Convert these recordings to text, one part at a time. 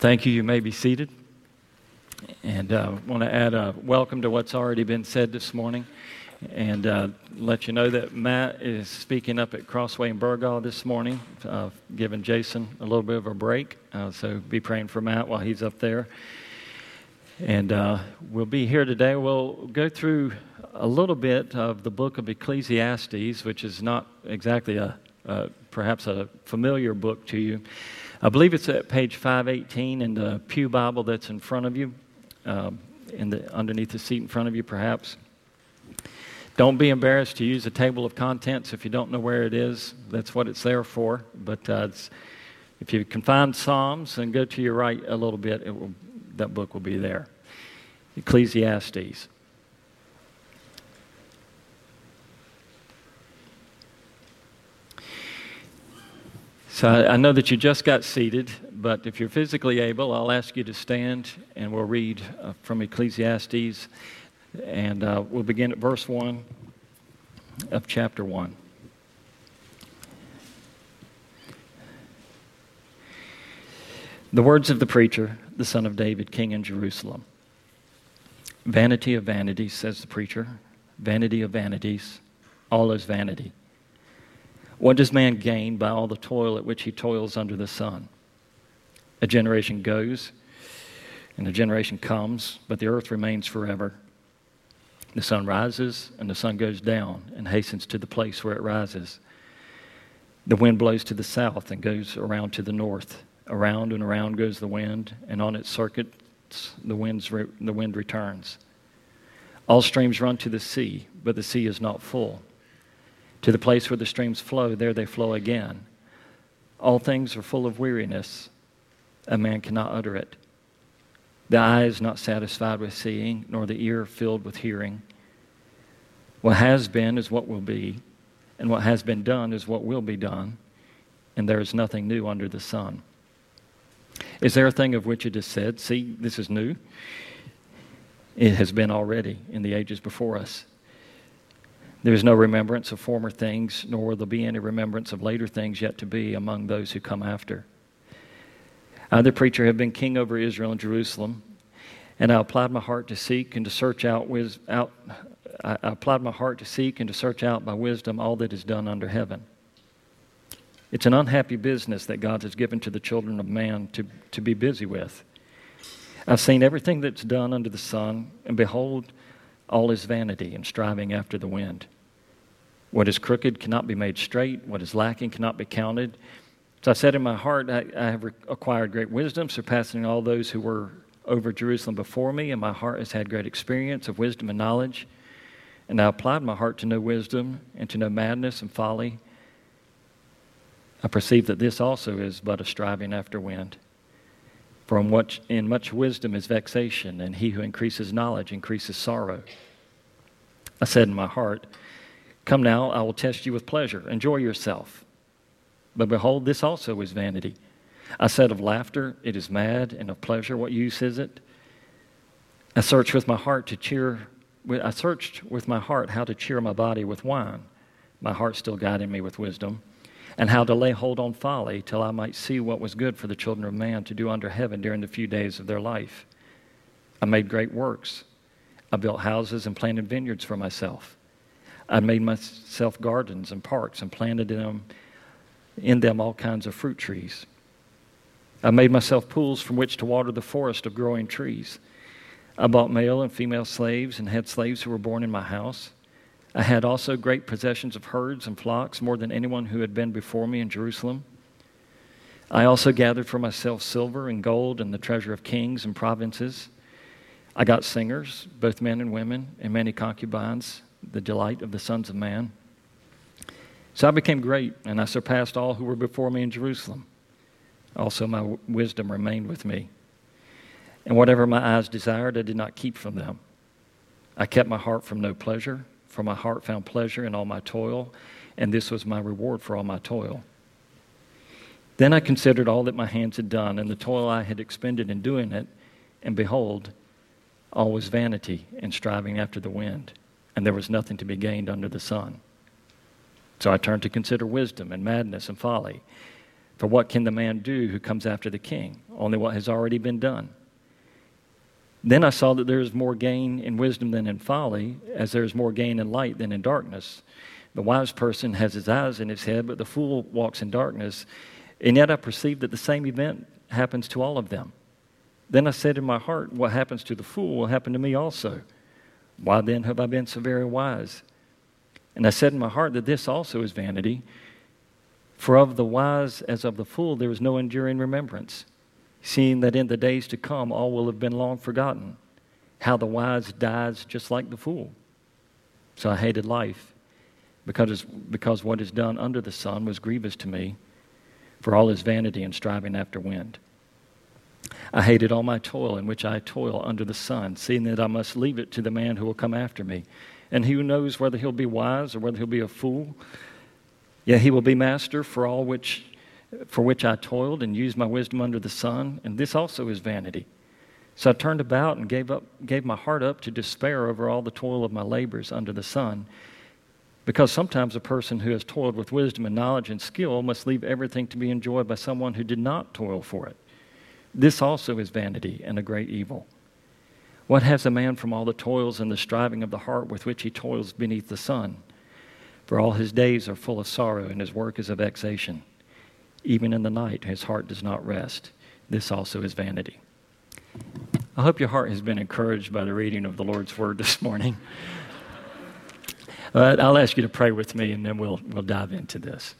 Thank you. You may be seated. And I uh, want to add a welcome to what's already been said this morning and uh, let you know that Matt is speaking up at Crossway in Burgaw this morning, uh, giving Jason a little bit of a break. Uh, so be praying for Matt while he's up there. And uh, we'll be here today. We'll go through a little bit of the book of Ecclesiastes, which is not exactly a, perhaps a familiar book to you. I believe it's at page 518 in the Pew Bible that's in front of you, um, in the, underneath the seat in front of you, perhaps. Don't be embarrassed to use a table of contents if you don't know where it is. That's what it's there for. But uh, if you can find Psalms and go to your right a little bit, will, that book will be there. Ecclesiastes. So I, know that you just got seated, but if you're physically able, I'll ask you to stand and we'll read uh, from Ecclesiastes. And uh, we'll begin at verse 1 of chapter 1. The words of the preacher, the son of David, king in Jerusalem. Vanity of vanities, says the preacher. Vanity of vanities. All is vanity. What does man gain by all the toil at which he toils under the sun? A generation goes, and a generation comes, but the earth remains forever. The sun rises, and the sun goes down, and hastens to the place where it rises. The wind blows to the south and goes around to the north. Around and around goes the wind, and on its circuits the, winds re- the wind returns. All streams run to the sea, but the sea is not full. To the place where the streams flow, there they flow again. All things are full of weariness. A man cannot utter it. The eye is not satisfied with seeing, nor the ear filled with hearing. What has been is what will be, and what has been done is what will be done, and there is nothing new under the sun. Is there a thing of which it is said, See, this is new? It has been already in the ages before us. There is no remembrance of former things, nor will there be any remembrance of later things yet to be among those who come after. I, the preacher, have been king over Israel and Jerusalem, and I applied my heart to seek and to search out, wis- out I applied my heart to seek and to search out by wisdom all that is done under heaven. It's an unhappy business that God has given to the children of man to, to be busy with. I've seen everything that's done under the sun, and behold, all is vanity and striving after the wind. What is crooked cannot be made straight, what is lacking cannot be counted. So I said in my heart, I, I have acquired great wisdom, surpassing all those who were over Jerusalem before me, and my heart has had great experience of wisdom and knowledge. And I applied my heart to know wisdom and to know madness and folly. I perceive that this also is but a striving after wind. For in much, in much wisdom is vexation, and he who increases knowledge increases sorrow. I said in my heart, Come now, I will test you with pleasure. Enjoy yourself. But behold, this also is vanity. I said of laughter, it is mad, and of pleasure, what use is it? I searched with my heart to cheer, I searched with my heart how to cheer my body with wine, my heart still guiding me with wisdom and how to lay hold on folly till I might see what was good for the children of man to do under heaven during the few days of their life. I made great works. I built houses and planted vineyards for myself. I made myself gardens and parks and planted in them in them all kinds of fruit trees. I made myself pools from which to water the forest of growing trees. I bought male and female slaves and had slaves who were born in my house. I had also great possessions of herds and flocks, more than anyone who had been before me in Jerusalem. I also gathered for myself silver and gold and the treasure of kings and provinces. I got singers, both men and women, and many concubines, the delight of the sons of man. So I became great, and I surpassed all who were before me in Jerusalem. Also, my w- wisdom remained with me. And whatever my eyes desired, I did not keep from them. I kept my heart from no pleasure for my heart found pleasure in all my toil, and this was my reward for all my toil. Then I considered all that my hands had done, and the toil I had expended in doing it, and behold, all was vanity and striving after the wind, and there was nothing to be gained under the sun. So I turned to consider wisdom and madness and folly. For what can the man do who comes after the king? Only what has already been done. Then I saw that there is more gain in wisdom than in folly, as there is more gain in light than in darkness. The wise person has his eyes in his head, but the fool walks in darkness. And yet I perceived that the same event happens to all of them. Then I said in my heart, What happens to the fool will happen to me also. Why then have I been so very wise? And I said in my heart that this also is vanity. For of the wise as of the fool there is no enduring remembrance, seeing that in the days to come all will have been long forgotten. How the wise dies just like the fool. So I hated life, because, because what is done under the sun was grievous to me, for all is vanity and striving after wind. I hated all my toil in which I toil under the sun, seeing that I must leave it to the man who will come after me. And who knows whether he'll be wise or whether he'll be a fool? Yet he will be master for all which, for which I toiled and used my wisdom under the sun, and this also is vanity. So I turned about and gave, up, gave my heart up to despair over all the toil of my labors under the sun. Because sometimes a person who has toiled with wisdom and knowledge and skill must leave everything to be enjoyed by someone who did not toil for it. This also is vanity and a great evil. What has a man from all the toils and the striving of the heart with which he toils beneath the sun? For all his days are full of sorrow, and his work is a vexation. Even in the night, his heart does not rest. This also is vanity. I hope your heart has been encouraged by the reading of the Lord's word this morning. I'll ask you to pray with me, and then we'll, we'll dive into this.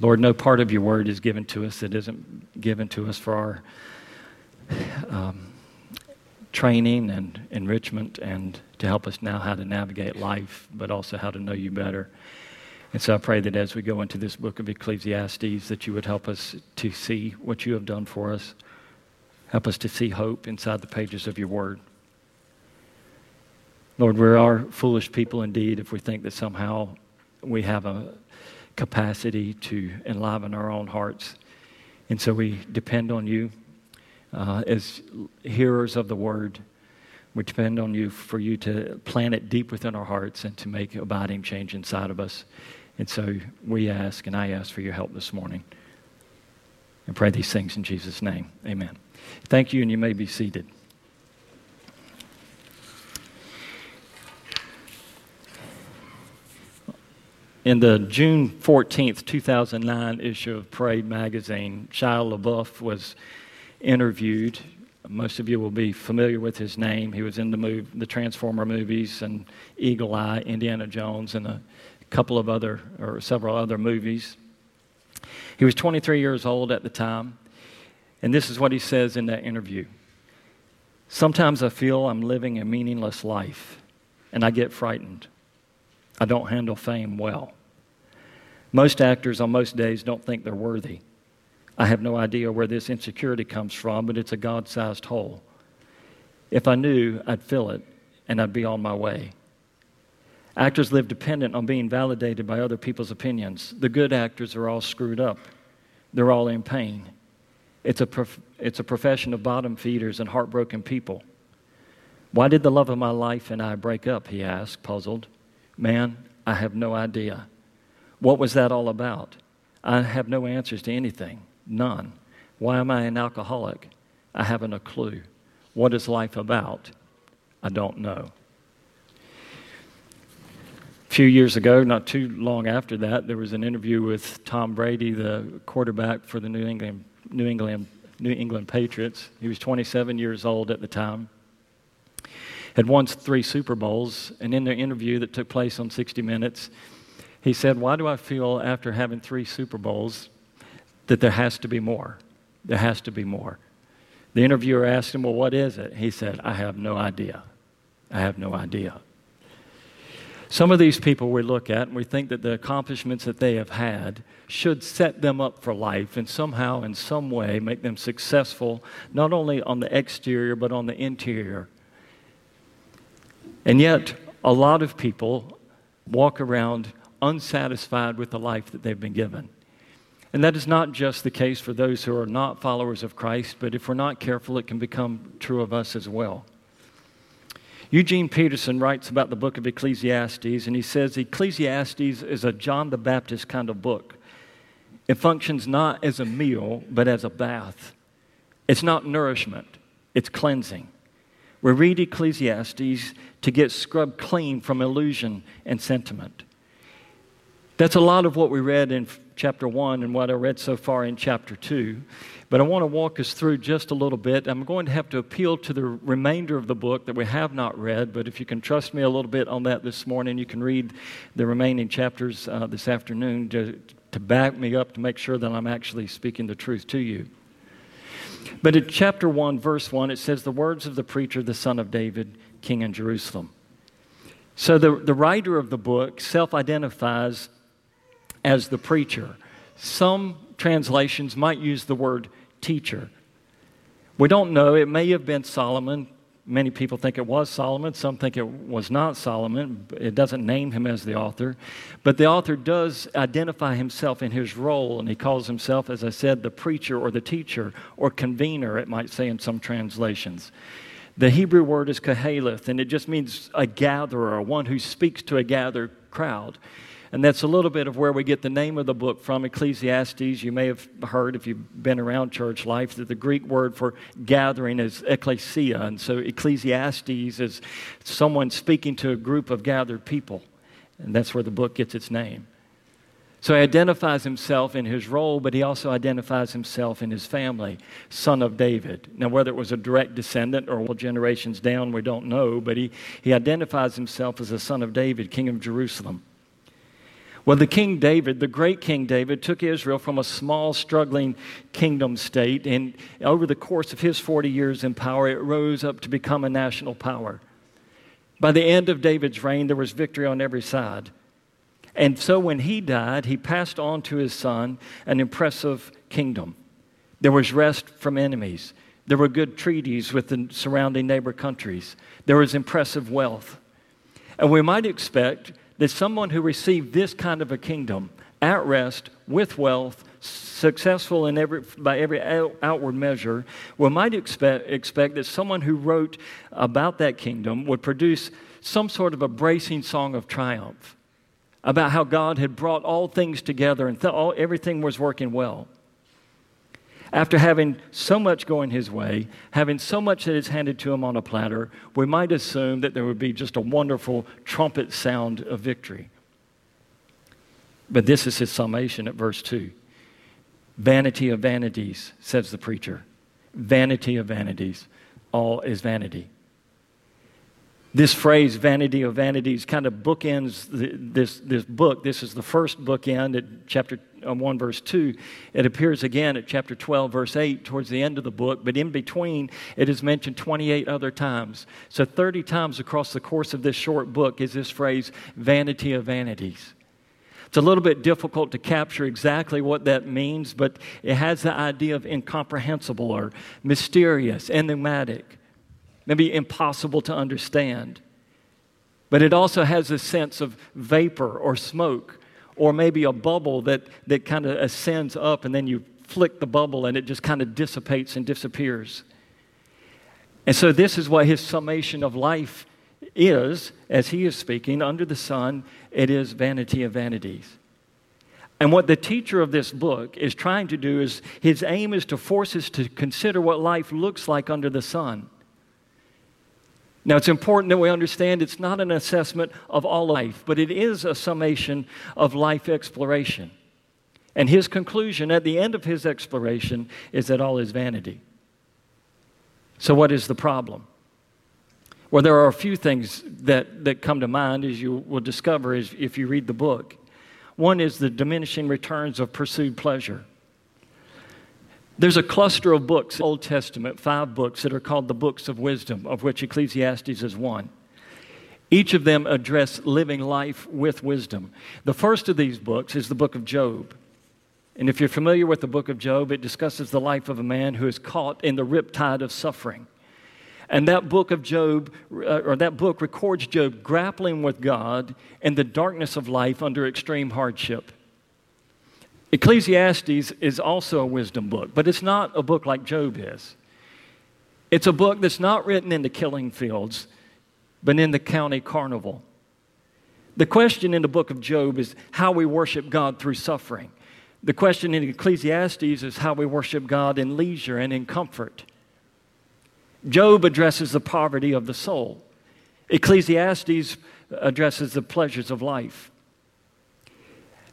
Lord, no part of your word is given to us that isn't given to us for our um, training and enrichment and to help us now how to navigate life, but also how to know you better. And so I pray that as we go into this book of Ecclesiastes, that you would help us to see what you have done for us. Help us to see hope inside the pages of your word. Lord, we are foolish people indeed if we think that somehow we have a capacity to enliven our own hearts. And so we depend on you uh, as hearers of the word, we depend on you for you to plant it deep within our hearts and to make abiding change inside of us. And so we ask, and I ask for your help this morning. And pray these things in Jesus' name. Amen. Thank you, and you may be seated. In the June 14th, 2009 issue of Parade magazine, Shia LaBeouf was interviewed. Most of you will be familiar with his name. He was in the, the Transformer movies and Eagle Eye, Indiana Jones, and a couple of other, or several other movies. He was 23 years old at the time, and this is what he says in that interview Sometimes I feel I'm living a meaningless life, and I get frightened. I don't handle fame well. Most actors on most days don't think they're worthy. I have no idea where this insecurity comes from, but it's a God sized hole. If I knew, I'd fill it and I'd be on my way. Actors live dependent on being validated by other people's opinions. The good actors are all screwed up, they're all in pain. It's a, prof- it's a profession of bottom feeders and heartbroken people. Why did the love of my life and I break up? He asked, puzzled. Man, I have no idea. What was that all about? I have no answers to anything. None. Why am I an alcoholic? I haven't a clue. What is life about? I don't know. A few years ago, not too long after that, there was an interview with Tom Brady, the quarterback for the New England, New England, New England Patriots. He was 27 years old at the time. Had won three Super Bowls, and in the interview that took place on 60 Minutes, he said, Why do I feel after having three Super Bowls that there has to be more. There has to be more. The interviewer asked him, Well, what is it? He said, I have no idea. I have no idea. Some of these people we look at and we think that the accomplishments that they have had should set them up for life and somehow, in some way, make them successful, not only on the exterior, but on the interior. And yet, a lot of people walk around unsatisfied with the life that they've been given. And that is not just the case for those who are not followers of Christ, but if we're not careful, it can become true of us as well. Eugene Peterson writes about the book of Ecclesiastes, and he says Ecclesiastes is a John the Baptist kind of book. It functions not as a meal, but as a bath. It's not nourishment, it's cleansing. We read Ecclesiastes to get scrubbed clean from illusion and sentiment. That's a lot of what we read in chapter 1 and what I read so far in chapter 2. But I want to walk us through just a little bit. I'm going to have to appeal to the remainder of the book that we have not read, but if you can trust me a little bit on that this morning, you can read the remaining chapters uh, this afternoon to, to back me up to make sure that I'm actually speaking the truth to you. But in chapter 1, verse 1, it says, The words of the preacher, the son of David, king in Jerusalem. So the, the writer of the book self identifies as the preacher. Some translations might use the word teacher. We don't know. It may have been Solomon. Many people think it was Solomon. Some think it was not Solomon. It doesn't name him as the author. But the author does identify himself in his role, and he calls himself, as I said, the preacher or the teacher or convener, it might say in some translations. The Hebrew word is Qoheleth, and it just means a gatherer, one who speaks to a gathered crowd. And that's a little bit of where we get the name of the book from, Ecclesiastes. You may have heard, if you've been around church life, that the Greek word for gathering is ecclesia. And so Ecclesiastes is someone speaking to a group of gathered people. And that's where the book gets its name. So he identifies himself in his role, but he also identifies himself in his family, son of David. Now, whether it was a direct descendant or generations down, we don't know, but he, he identifies himself as a son of David, king of Jerusalem. Well, the King David, the great King David, took Israel from a small, struggling kingdom state, and over the course of his 40 years in power, it rose up to become a national power. By the end of David's reign, there was victory on every side. And so when he died, he passed on to his son an impressive kingdom. There was rest from enemies. There were good treaties with the surrounding neighbor countries. There was impressive wealth. And we might expect that someone who received this kind of a kingdom at rest with wealth successful in every, by every outward measure we might expect, expect that someone who wrote about that kingdom would produce some sort of a bracing song of triumph about how god had brought all things together and th- all, everything was working well after having so much going his way, having so much that is handed to him on a platter, we might assume that there would be just a wonderful trumpet sound of victory. But this is his summation at verse 2. Vanity of vanities, says the preacher. Vanity of vanities. All is vanity. This phrase, vanity of vanities, kind of bookends this, this book. This is the first bookend at chapter uh, 1, verse 2. It appears again at chapter 12, verse 8, towards the end of the book, but in between, it is mentioned 28 other times. So, 30 times across the course of this short book is this phrase, vanity of vanities. It's a little bit difficult to capture exactly what that means, but it has the idea of incomprehensible or mysterious, enigmatic maybe impossible to understand. But it also has a sense of vapor or smoke, or maybe a bubble that, that kind of ascends up and then you flick the bubble and it just kind of dissipates and disappears. And so, this is what his summation of life is, as he is speaking, under the sun, it is vanity of vanities. And what the teacher of this book is trying to do is his aim is to force us to consider what life looks like under the sun. Now, it's important that we understand it's not an assessment of all life, but it is a summation of life exploration. And his conclusion at the end of his exploration is that all is vanity. So, what is the problem? Well, there are a few things that, that come to mind as you will discover as, if you read the book. One is the diminishing returns of pursued pleasure. There's a cluster of books, Old Testament, five books that are called the books of wisdom, of which Ecclesiastes is one. Each of them address living life with wisdom. The first of these books is the book of Job. And if you're familiar with the book of Job, it discusses the life of a man who is caught in the riptide of suffering. And that book of Job, uh, or that book records Job grappling with God in the darkness of life under extreme hardship. Ecclesiastes is also a wisdom book, but it's not a book like Job is. It's a book that's not written in the killing fields, but in the county carnival. The question in the book of Job is how we worship God through suffering. The question in Ecclesiastes is how we worship God in leisure and in comfort. Job addresses the poverty of the soul. Ecclesiastes addresses the pleasures of life.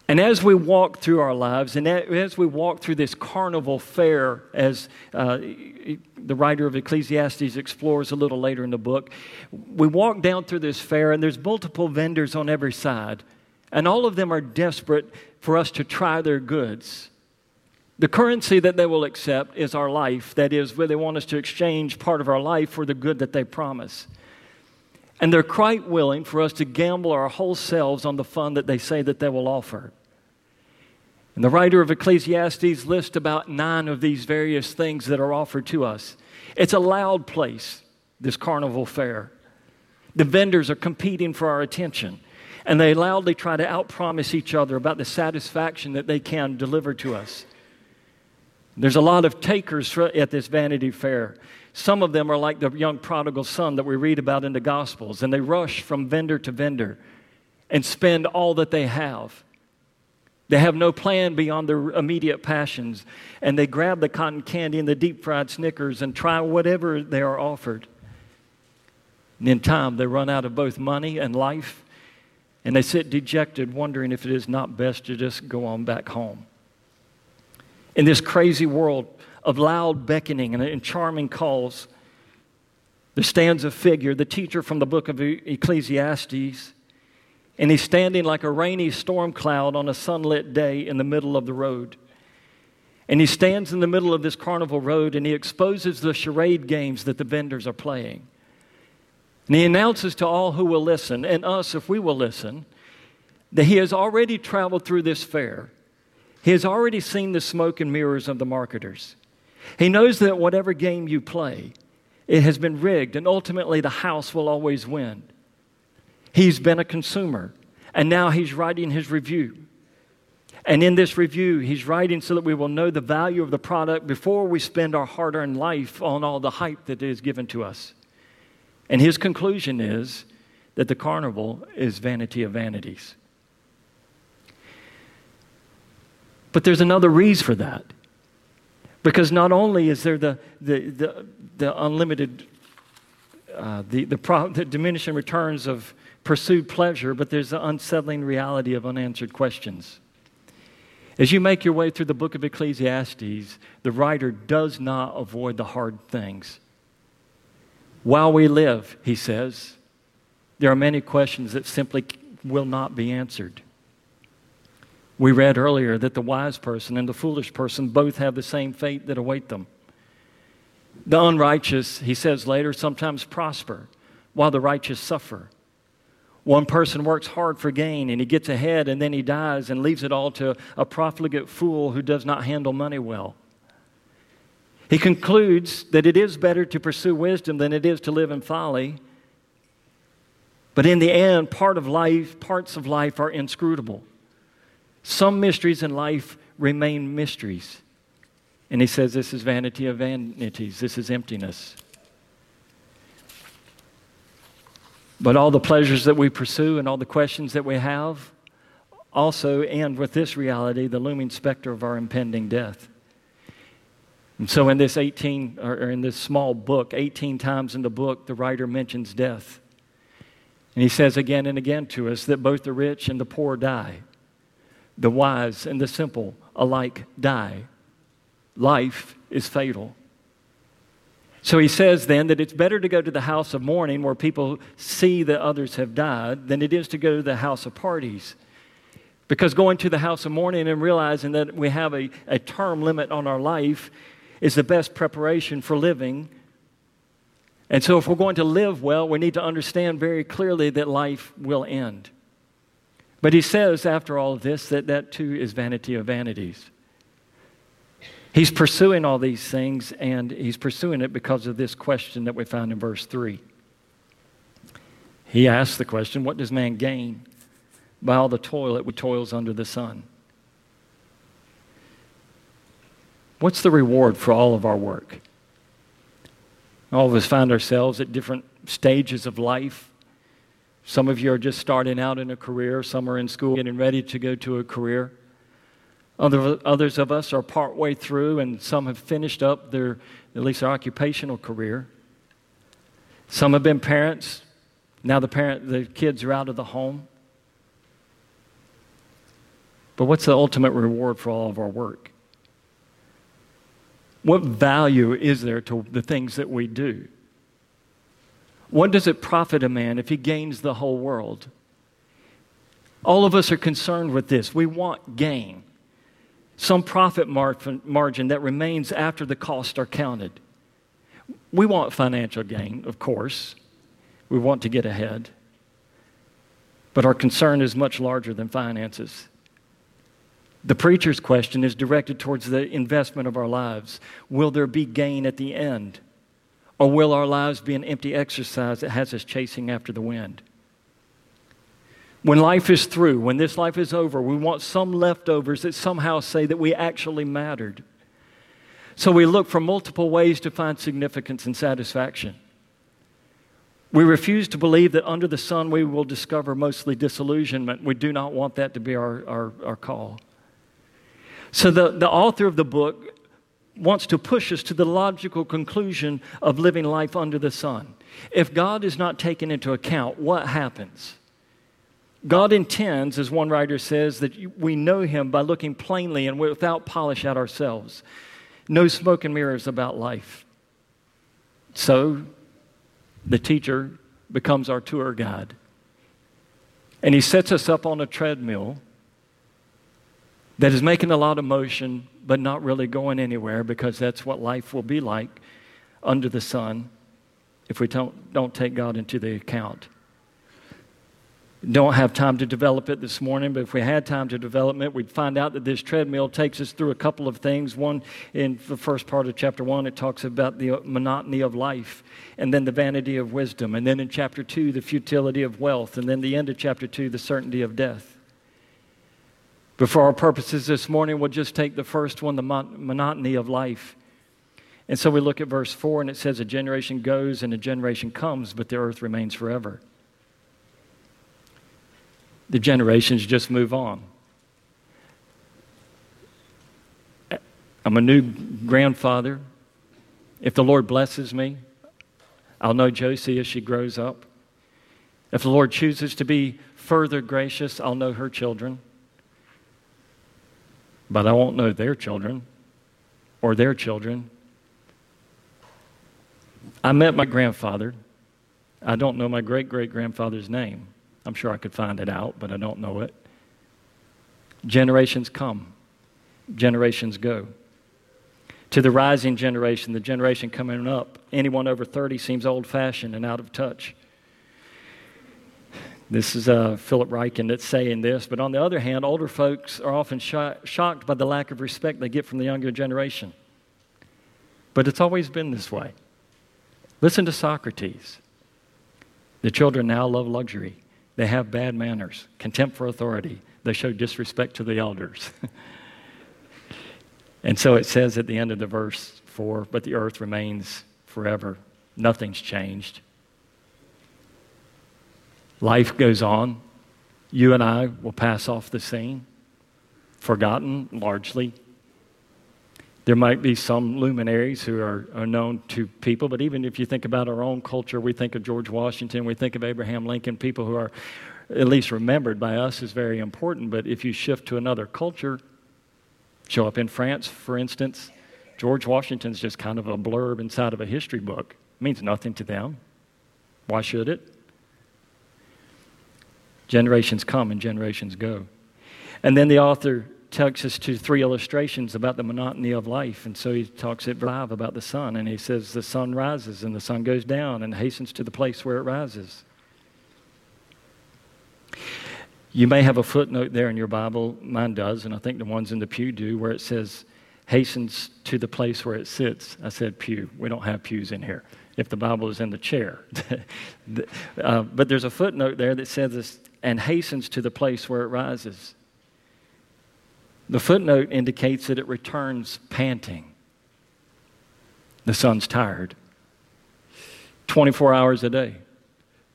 And as we walk through our lives, and as we walk through this carnival fair, as uh, the writer of Ecclesiastes explores a little later in the book, we walk down through this fair, and there's multiple vendors on every side, and all of them are desperate for us to try their goods. The currency that they will accept is our life. That is, where they want us to exchange part of our life for the good that they promise. And they're quite willing for us to gamble our whole selves on the fun that they say that they will offer. And the writer of Ecclesiastes lists about nine of these various things that are offered to us. It's a loud place, this carnival fair. The vendors are competing for our attention, and they loudly try to outpromise each other about the satisfaction that they can deliver to us. There's a lot of takers at this vanity fair. Some of them are like the young prodigal son that we read about in the Gospels, and they rush from vendor to vendor and spend all that they have. They have no plan beyond their immediate passions, and they grab the cotton candy and the deep fried Snickers and try whatever they are offered. And in time, they run out of both money and life, and they sit dejected, wondering if it is not best to just go on back home. In this crazy world of loud beckoning and charming calls, there stands a figure, the teacher from the book of Ecclesiastes and he's standing like a rainy storm cloud on a sunlit day in the middle of the road. And he stands in the middle of this carnival road and he exposes the charade games that the vendors are playing. And he announces to all who will listen, and us if we will listen, that he has already traveled through this fair. He has already seen the smoke and mirrors of the marketers. He knows that whatever game you play, it has been rigged, and ultimately the house will always win. He's been a consumer, and now he's writing his review. And in this review, he's writing so that we will know the value of the product before we spend our hard earned life on all the hype that is given to us. And his conclusion is that the carnival is vanity of vanities. But there's another reason for that. Because not only is there the, the, the, the unlimited, uh, the, the, pro, the diminishing returns of pursued pleasure, but there's the unsettling reality of unanswered questions. As you make your way through the book of Ecclesiastes, the writer does not avoid the hard things. While we live, he says, there are many questions that simply will not be answered. We read earlier that the wise person and the foolish person both have the same fate that await them. The unrighteous, he says later, sometimes prosper, while the righteous suffer. One person works hard for gain and he gets ahead and then he dies and leaves it all to a profligate fool who does not handle money well. He concludes that it is better to pursue wisdom than it is to live in folly. But in the end, part of life, parts of life are inscrutable. Some mysteries in life remain mysteries. And he says this is vanity of vanities, this is emptiness. But all the pleasures that we pursue and all the questions that we have also end with this reality the looming specter of our impending death. And so, in this 18, or in this small book, 18 times in the book, the writer mentions death. And he says again and again to us that both the rich and the poor die, the wise and the simple alike die. Life is fatal. So he says then that it's better to go to the house of mourning where people see that others have died than it is to go to the house of parties. Because going to the house of mourning and realizing that we have a, a term limit on our life is the best preparation for living. And so, if we're going to live well, we need to understand very clearly that life will end. But he says, after all of this, that that too is vanity of vanities. He's pursuing all these things, and he's pursuing it because of this question that we found in verse 3. He asks the question What does man gain by all the toil that toils under the sun? What's the reward for all of our work? All of us find ourselves at different stages of life. Some of you are just starting out in a career, some are in school getting ready to go to a career. Other, others of us are partway through, and some have finished up their, at least their occupational career. Some have been parents. Now the parent, the kids are out of the home. But what's the ultimate reward for all of our work? What value is there to the things that we do? What does it profit a man if he gains the whole world? All of us are concerned with this. We want gain, some profit margin that remains after the costs are counted. We want financial gain, of course. We want to get ahead. But our concern is much larger than finances. The preacher's question is directed towards the investment of our lives. Will there be gain at the end? Or will our lives be an empty exercise that has us chasing after the wind? When life is through, when this life is over, we want some leftovers that somehow say that we actually mattered. So we look for multiple ways to find significance and satisfaction. We refuse to believe that under the sun we will discover mostly disillusionment. We do not want that to be our, our, our call. So the, the author of the book wants to push us to the logical conclusion of living life under the sun. If God is not taken into account, what happens? God intends, as one writer says, that we know Him by looking plainly and without polish at ourselves. No smoke and mirrors about life. So the teacher becomes our tour guide. And he sets us up on a treadmill that is making a lot of motion, but not really going anywhere because that's what life will be like under the sun if we don't, don't take God into the account. Don't have time to develop it this morning, but if we had time to develop it, we'd find out that this treadmill takes us through a couple of things. One, in the first part of chapter one, it talks about the monotony of life, and then the vanity of wisdom. And then in chapter two, the futility of wealth. And then the end of chapter two, the certainty of death. But for our purposes this morning, we'll just take the first one, the monotony of life. And so we look at verse 4, and it says, A generation goes and a generation comes, but the earth remains forever the generations just move on. I'm a new grandfather. If the Lord blesses me, I'll know Josie as she grows up. If the Lord chooses to be further gracious, I'll know her children. But I won't know their children or their children. I met my grandfather. I don't know my great great grandfather's name. I'm sure I could find it out, but I don't know it. Generations come, generations go. To the rising generation, the generation coming up, anyone over 30 seems old fashioned and out of touch. This is uh, Philip Ryken that's saying this, but on the other hand, older folks are often shocked by the lack of respect they get from the younger generation. But it's always been this way. Listen to Socrates. The children now love luxury. They have bad manners, contempt for authority. They show disrespect to the elders. and so it says at the end of the verse 4 But the earth remains forever. Nothing's changed. Life goes on. You and I will pass off the scene, forgotten largely. There might be some luminaries who are, are, known to people, but even if you think about our own culture, we think of George Washington, we think of Abraham Lincoln, people who are at least remembered by us is very important. But if you shift to another culture, show up in France, for instance, George Washington's just kind of a blurb inside of a history book. It means nothing to them. Why should it? Generations come and generations go. And then the author takes us to three illustrations about the monotony of life. And so he talks at five about the sun, and he says the sun rises and the sun goes down and hastens to the place where it rises. You may have a footnote there in your Bible, mine does, and I think the ones in the pew do, where it says, hastens to the place where it sits. I said pew. We don't have pews in here. If the Bible is in the chair. uh, but there's a footnote there that says this, and hastens to the place where it rises. The footnote indicates that it returns panting. The sun's tired. 24 hours a day,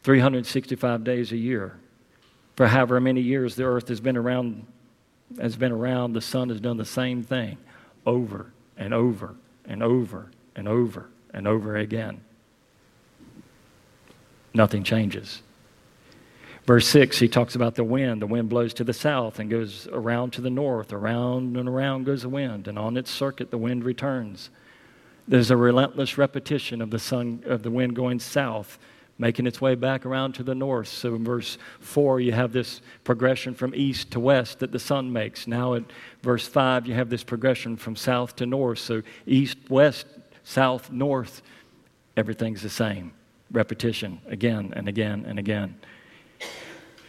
365 days a year. For however many years the earth has been around has been around, the sun has done the same thing over and over and over and over and over again. Nothing changes. Verse 6, he talks about the wind. The wind blows to the south and goes around to the north. Around and around goes the wind, and on its circuit the wind returns. There's a relentless repetition of the sun of the wind going south, making its way back around to the north. So in verse 4, you have this progression from east to west that the sun makes. Now at verse 5, you have this progression from south to north. So east, west, south, north, everything's the same. Repetition again and again and again.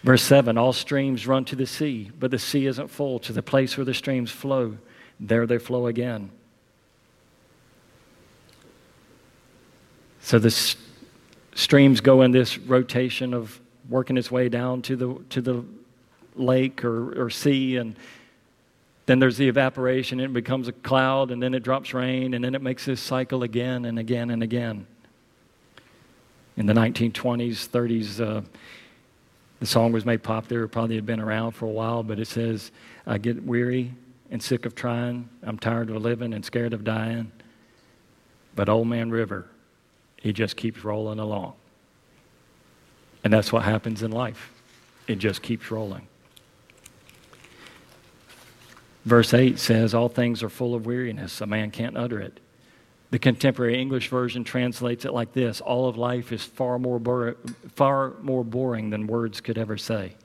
Verse 7 All streams run to the sea, but the sea isn't full. To the place where the streams flow, there they flow again. So the s- streams go in this rotation of working its way down to the, to the lake or, or sea, and then there's the evaporation, and it becomes a cloud, and then it drops rain, and then it makes this cycle again and again and again. In the 1920s, 30s, uh, the song was made popular. Probably had been around for a while, but it says, I get weary and sick of trying. I'm tired of living and scared of dying. But Old Man River, he just keeps rolling along. And that's what happens in life. It just keeps rolling. Verse 8 says, All things are full of weariness. A man can't utter it. The contemporary English version translates it like this All of life is far more, bor- far more boring than words could ever say.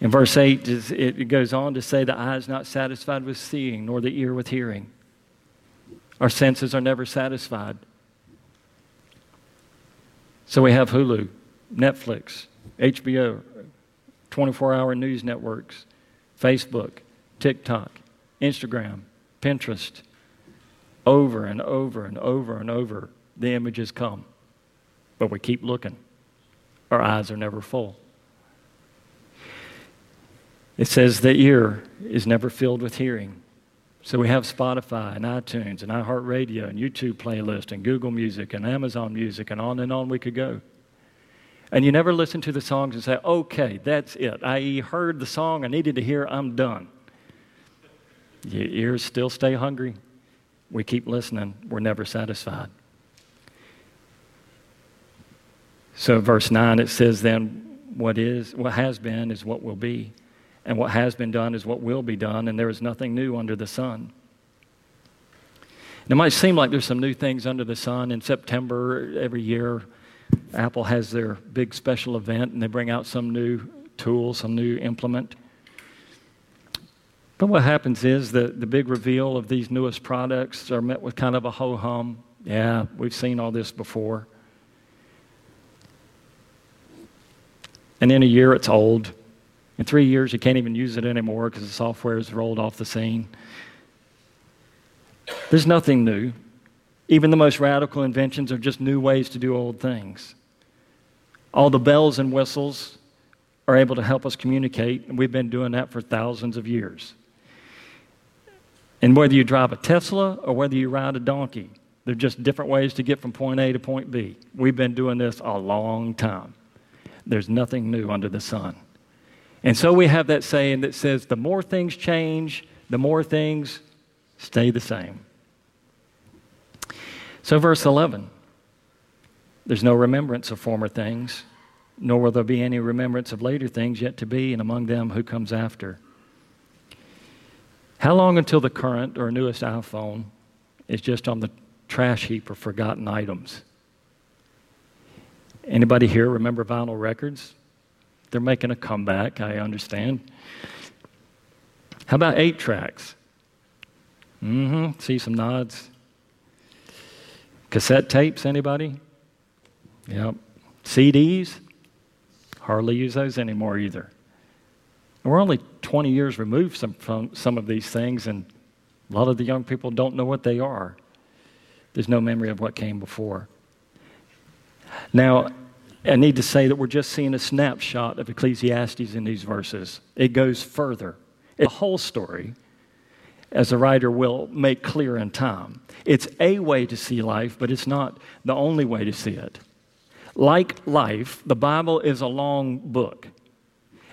In verse 8, it goes on to say, The eye is not satisfied with seeing, nor the ear with hearing. Our senses are never satisfied. So we have Hulu, Netflix, HBO, 24 hour news networks, Facebook, TikTok, Instagram, Pinterest. Over and over and over and over, the images come. But we keep looking. Our eyes are never full. It says the ear is never filled with hearing. So we have Spotify and iTunes and iHeartRadio and YouTube playlist and Google Music and Amazon Music and on and on we could go. And you never listen to the songs and say, okay, that's it. I heard the song I needed to hear, I'm done. Your ears still stay hungry. We keep listening, we're never satisfied. So, verse 9, it says, Then what is, what has been is what will be, and what has been done is what will be done, and there is nothing new under the sun. And it might seem like there's some new things under the sun. In September, every year, Apple has their big special event, and they bring out some new tool, some new implement. But what happens is that the big reveal of these newest products are met with kind of a ho hum. Yeah, we've seen all this before. And in a year, it's old. In three years, you can't even use it anymore because the software has rolled off the scene. There's nothing new. Even the most radical inventions are just new ways to do old things. All the bells and whistles are able to help us communicate, and we've been doing that for thousands of years. And whether you drive a Tesla or whether you ride a donkey, they're just different ways to get from point A to point B. We've been doing this a long time. There's nothing new under the sun. And so we have that saying that says the more things change, the more things stay the same. So, verse 11 there's no remembrance of former things, nor will there be any remembrance of later things yet to be, and among them who comes after. How long until the current or newest iPhone is just on the trash heap of forgotten items? Anybody here remember vinyl records? They're making a comeback, I understand. How about eight tracks? Mm-hmm. See some nods. Cassette tapes, anybody? Yep. CDs? Hardly use those anymore either. And we're only 20 years removed some, from some of these things, and a lot of the young people don't know what they are. There's no memory of what came before. Now, I need to say that we're just seeing a snapshot of Ecclesiastes in these verses. It goes further. It's a whole story, as the writer will make clear in time. It's a way to see life, but it's not the only way to see it. Like life, the Bible is a long book.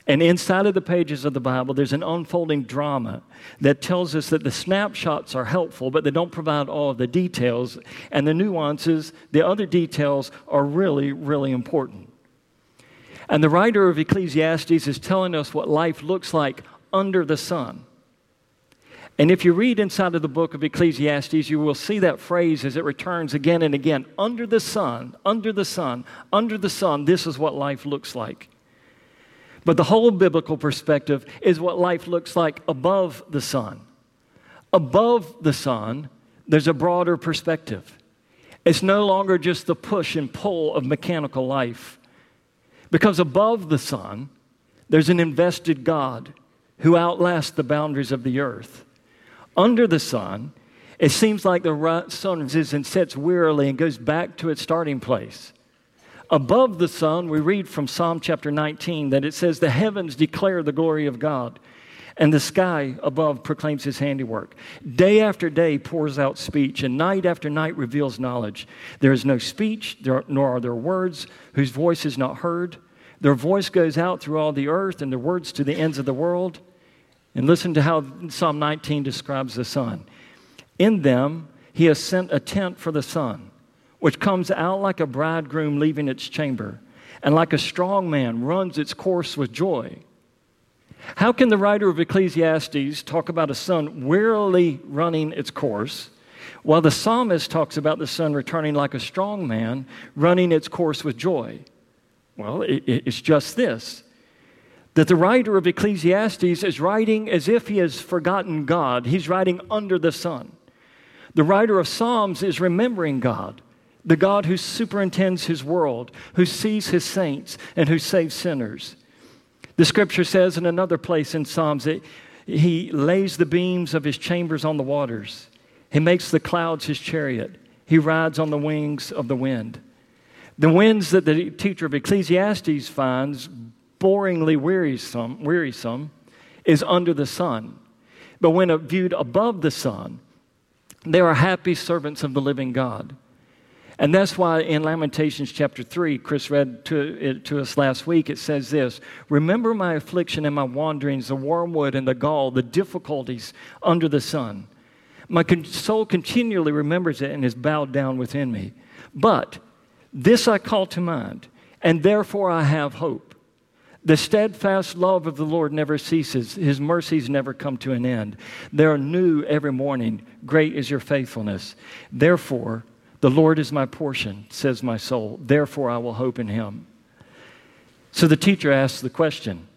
And inside of the pages of the Bible, there's an unfolding drama that tells us that the snapshots are helpful, but they don't provide all of the details. And the nuances, the other details, are really, really important. And the writer of Ecclesiastes is telling us what life looks like under the sun. And if you read inside of the book of Ecclesiastes, you will see that phrase as it returns again and again under the sun, under the sun, under the sun, this is what life looks like. But the whole biblical perspective is what life looks like above the sun. Above the sun, there's a broader perspective. It's no longer just the push and pull of mechanical life. Because above the sun, there's an invested God who outlasts the boundaries of the earth under the sun, it seems like the sun rises and sets wearily and goes back to its starting place. Above the sun, we read from Psalm chapter 19 that it says, The heavens declare the glory of God, and the sky above proclaims his handiwork. Day after day pours out speech, and night after night reveals knowledge. There is no speech, nor are there words whose voice is not heard. Their voice goes out through all the earth, and their words to the ends of the world. And listen to how Psalm 19 describes the sun. In them, he has sent a tent for the sun, which comes out like a bridegroom leaving its chamber, and like a strong man runs its course with joy. How can the writer of Ecclesiastes talk about a sun wearily running its course, while the psalmist talks about the sun returning like a strong man running its course with joy? Well, it's just this that the writer of Ecclesiastes is writing as if he has forgotten God. He's writing under the sun. The writer of Psalms is remembering God, the God who superintends his world, who sees his saints, and who saves sinners. The scripture says in another place in Psalms that he lays the beams of his chambers on the waters, he makes the clouds his chariot, he rides on the wings of the wind. The winds that the teacher of Ecclesiastes finds boringly wearisome, wearisome is under the sun. But when viewed above the sun, they are happy servants of the living God. And that's why in Lamentations chapter 3, Chris read to, it to us last week, it says this Remember my affliction and my wanderings, the wormwood and the gall, the difficulties under the sun. My soul continually remembers it and is bowed down within me. But this I call to mind, and therefore I have hope. The steadfast love of the Lord never ceases. His mercies never come to an end. They are new every morning. Great is your faithfulness. Therefore, the Lord is my portion, says my soul. Therefore, I will hope in him. So the teacher asks the question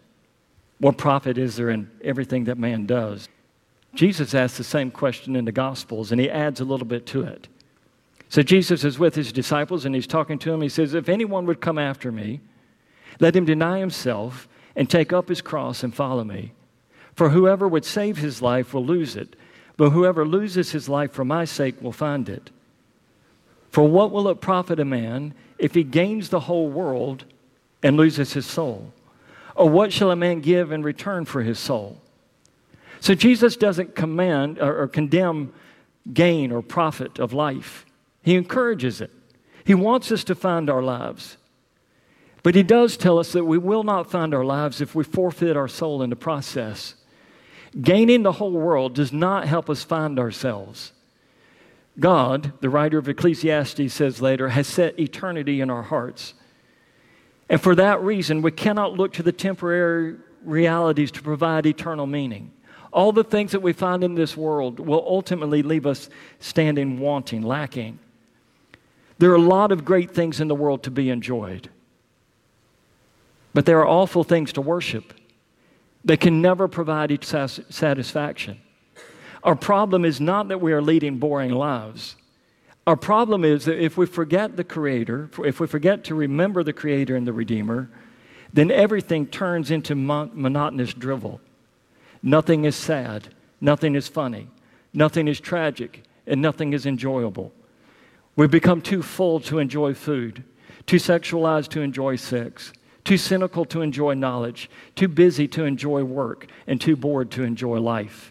What profit is there in everything that man does? Jesus asks the same question in the Gospels, and he adds a little bit to it. So Jesus is with his disciples, and he's talking to them. He says, If anyone would come after me, let him deny himself and take up his cross and follow me. For whoever would save his life will lose it, but whoever loses his life for my sake will find it. For what will it profit a man if he gains the whole world and loses his soul? Or what shall a man give in return for his soul? So Jesus doesn't command or, or condemn gain or profit of life, he encourages it. He wants us to find our lives. But he does tell us that we will not find our lives if we forfeit our soul in the process. Gaining the whole world does not help us find ourselves. God, the writer of Ecclesiastes says later, has set eternity in our hearts. And for that reason, we cannot look to the temporary realities to provide eternal meaning. All the things that we find in this world will ultimately leave us standing wanting, lacking. There are a lot of great things in the world to be enjoyed. But there are awful things to worship. They can never provide satisfaction. Our problem is not that we are leading boring lives. Our problem is that if we forget the Creator, if we forget to remember the Creator and the Redeemer, then everything turns into monotonous drivel. Nothing is sad, nothing is funny, nothing is tragic, and nothing is enjoyable. We've become too full to enjoy food, too sexualized to enjoy sex, too cynical to enjoy knowledge, too busy to enjoy work, and too bored to enjoy life.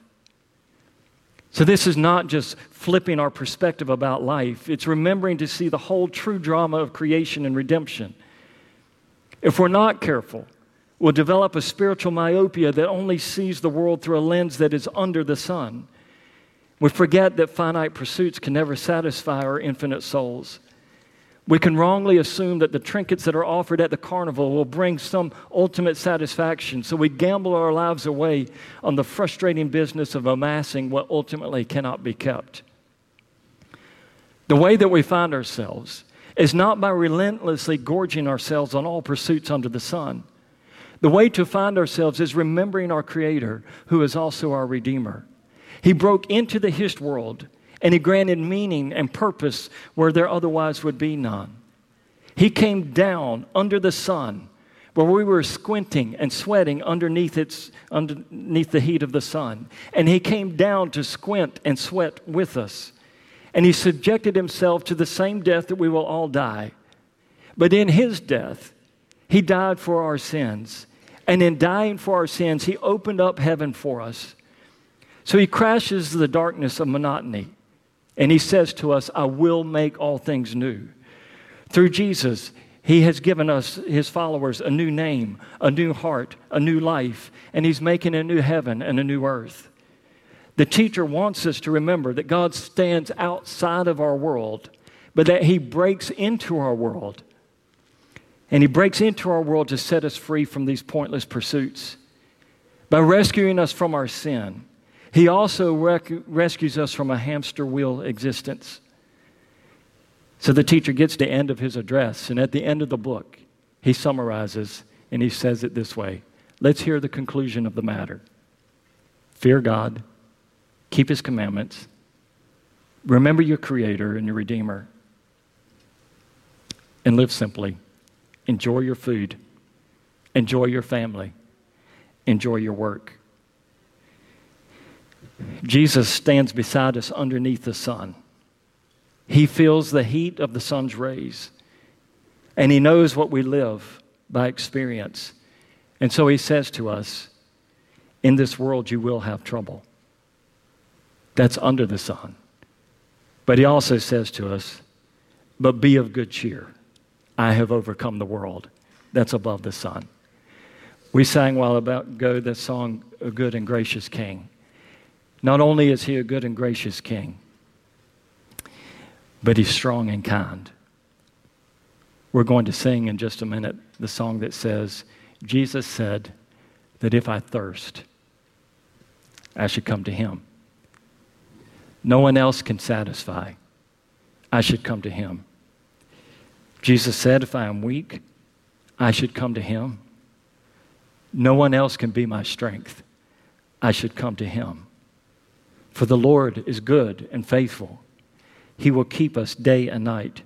So, this is not just flipping our perspective about life, it's remembering to see the whole true drama of creation and redemption. If we're not careful, we'll develop a spiritual myopia that only sees the world through a lens that is under the sun. We forget that finite pursuits can never satisfy our infinite souls. We can wrongly assume that the trinkets that are offered at the carnival will bring some ultimate satisfaction, so we gamble our lives away on the frustrating business of amassing what ultimately cannot be kept. The way that we find ourselves is not by relentlessly gorging ourselves on all pursuits under the sun. The way to find ourselves is remembering our Creator, who is also our Redeemer. He broke into the hist world and He granted meaning and purpose where there otherwise would be none. He came down under the sun where we were squinting and sweating underneath, its, underneath the heat of the sun. And He came down to squint and sweat with us. And He subjected Himself to the same death that we will all die. But in His death, He died for our sins. And in dying for our sins, He opened up heaven for us. So He crashes the darkness of monotony. And He says to us, I will make all things new. Through Jesus, He has given us, His followers, a new name, a new heart, a new life, and He's making a new heaven and a new earth. The teacher wants us to remember that God stands outside of our world, but that He breaks into our world and He breaks into our world to set us free from these pointless pursuits. By rescuing us from our sin, He also rec- rescues us from a hamster wheel existence. So the teacher gets to the end of his address, and at the end of the book, he summarizes and he says it this way Let's hear the conclusion of the matter. Fear God, keep His commandments, remember your Creator and your Redeemer, and live simply. Enjoy your food. Enjoy your family. Enjoy your work. Jesus stands beside us underneath the sun. He feels the heat of the sun's rays, and He knows what we live by experience. And so He says to us, In this world you will have trouble. That's under the sun. But He also says to us, But be of good cheer. I have overcome the world that's above the sun. We sang a while ago the song, A Good and Gracious King. Not only is he a good and gracious king, but he's strong and kind. We're going to sing in just a minute the song that says, Jesus said that if I thirst, I should come to him. No one else can satisfy. I should come to him. Jesus said, If I am weak, I should come to him. No one else can be my strength. I should come to him. For the Lord is good and faithful. He will keep us day and night.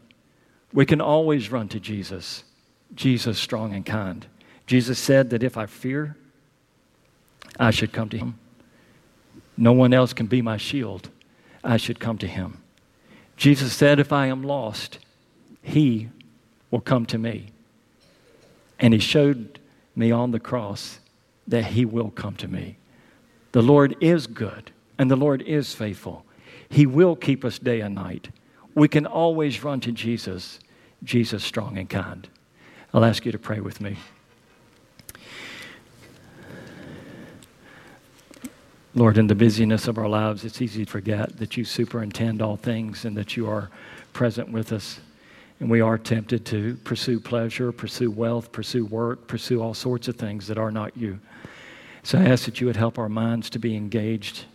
We can always run to Jesus, Jesus strong and kind. Jesus said that if I fear, I should come to him. No one else can be my shield. I should come to him. Jesus said, if I am lost, he will come to me. And he showed me on the cross that he will come to me. The Lord is good and the Lord is faithful. He will keep us day and night. We can always run to Jesus, Jesus strong and kind. I'll ask you to pray with me. Lord, in the busyness of our lives, it's easy to forget that you superintend all things and that you are present with us. And we are tempted to pursue pleasure, pursue wealth, pursue work, pursue all sorts of things that are not you. So I ask that you would help our minds to be engaged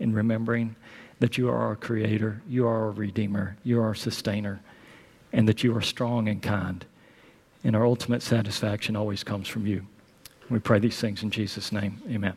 in remembering that you are our creator, you are our redeemer, you are our sustainer, and that you are strong and kind. And our ultimate satisfaction always comes from you. We pray these things in Jesus' name. Amen.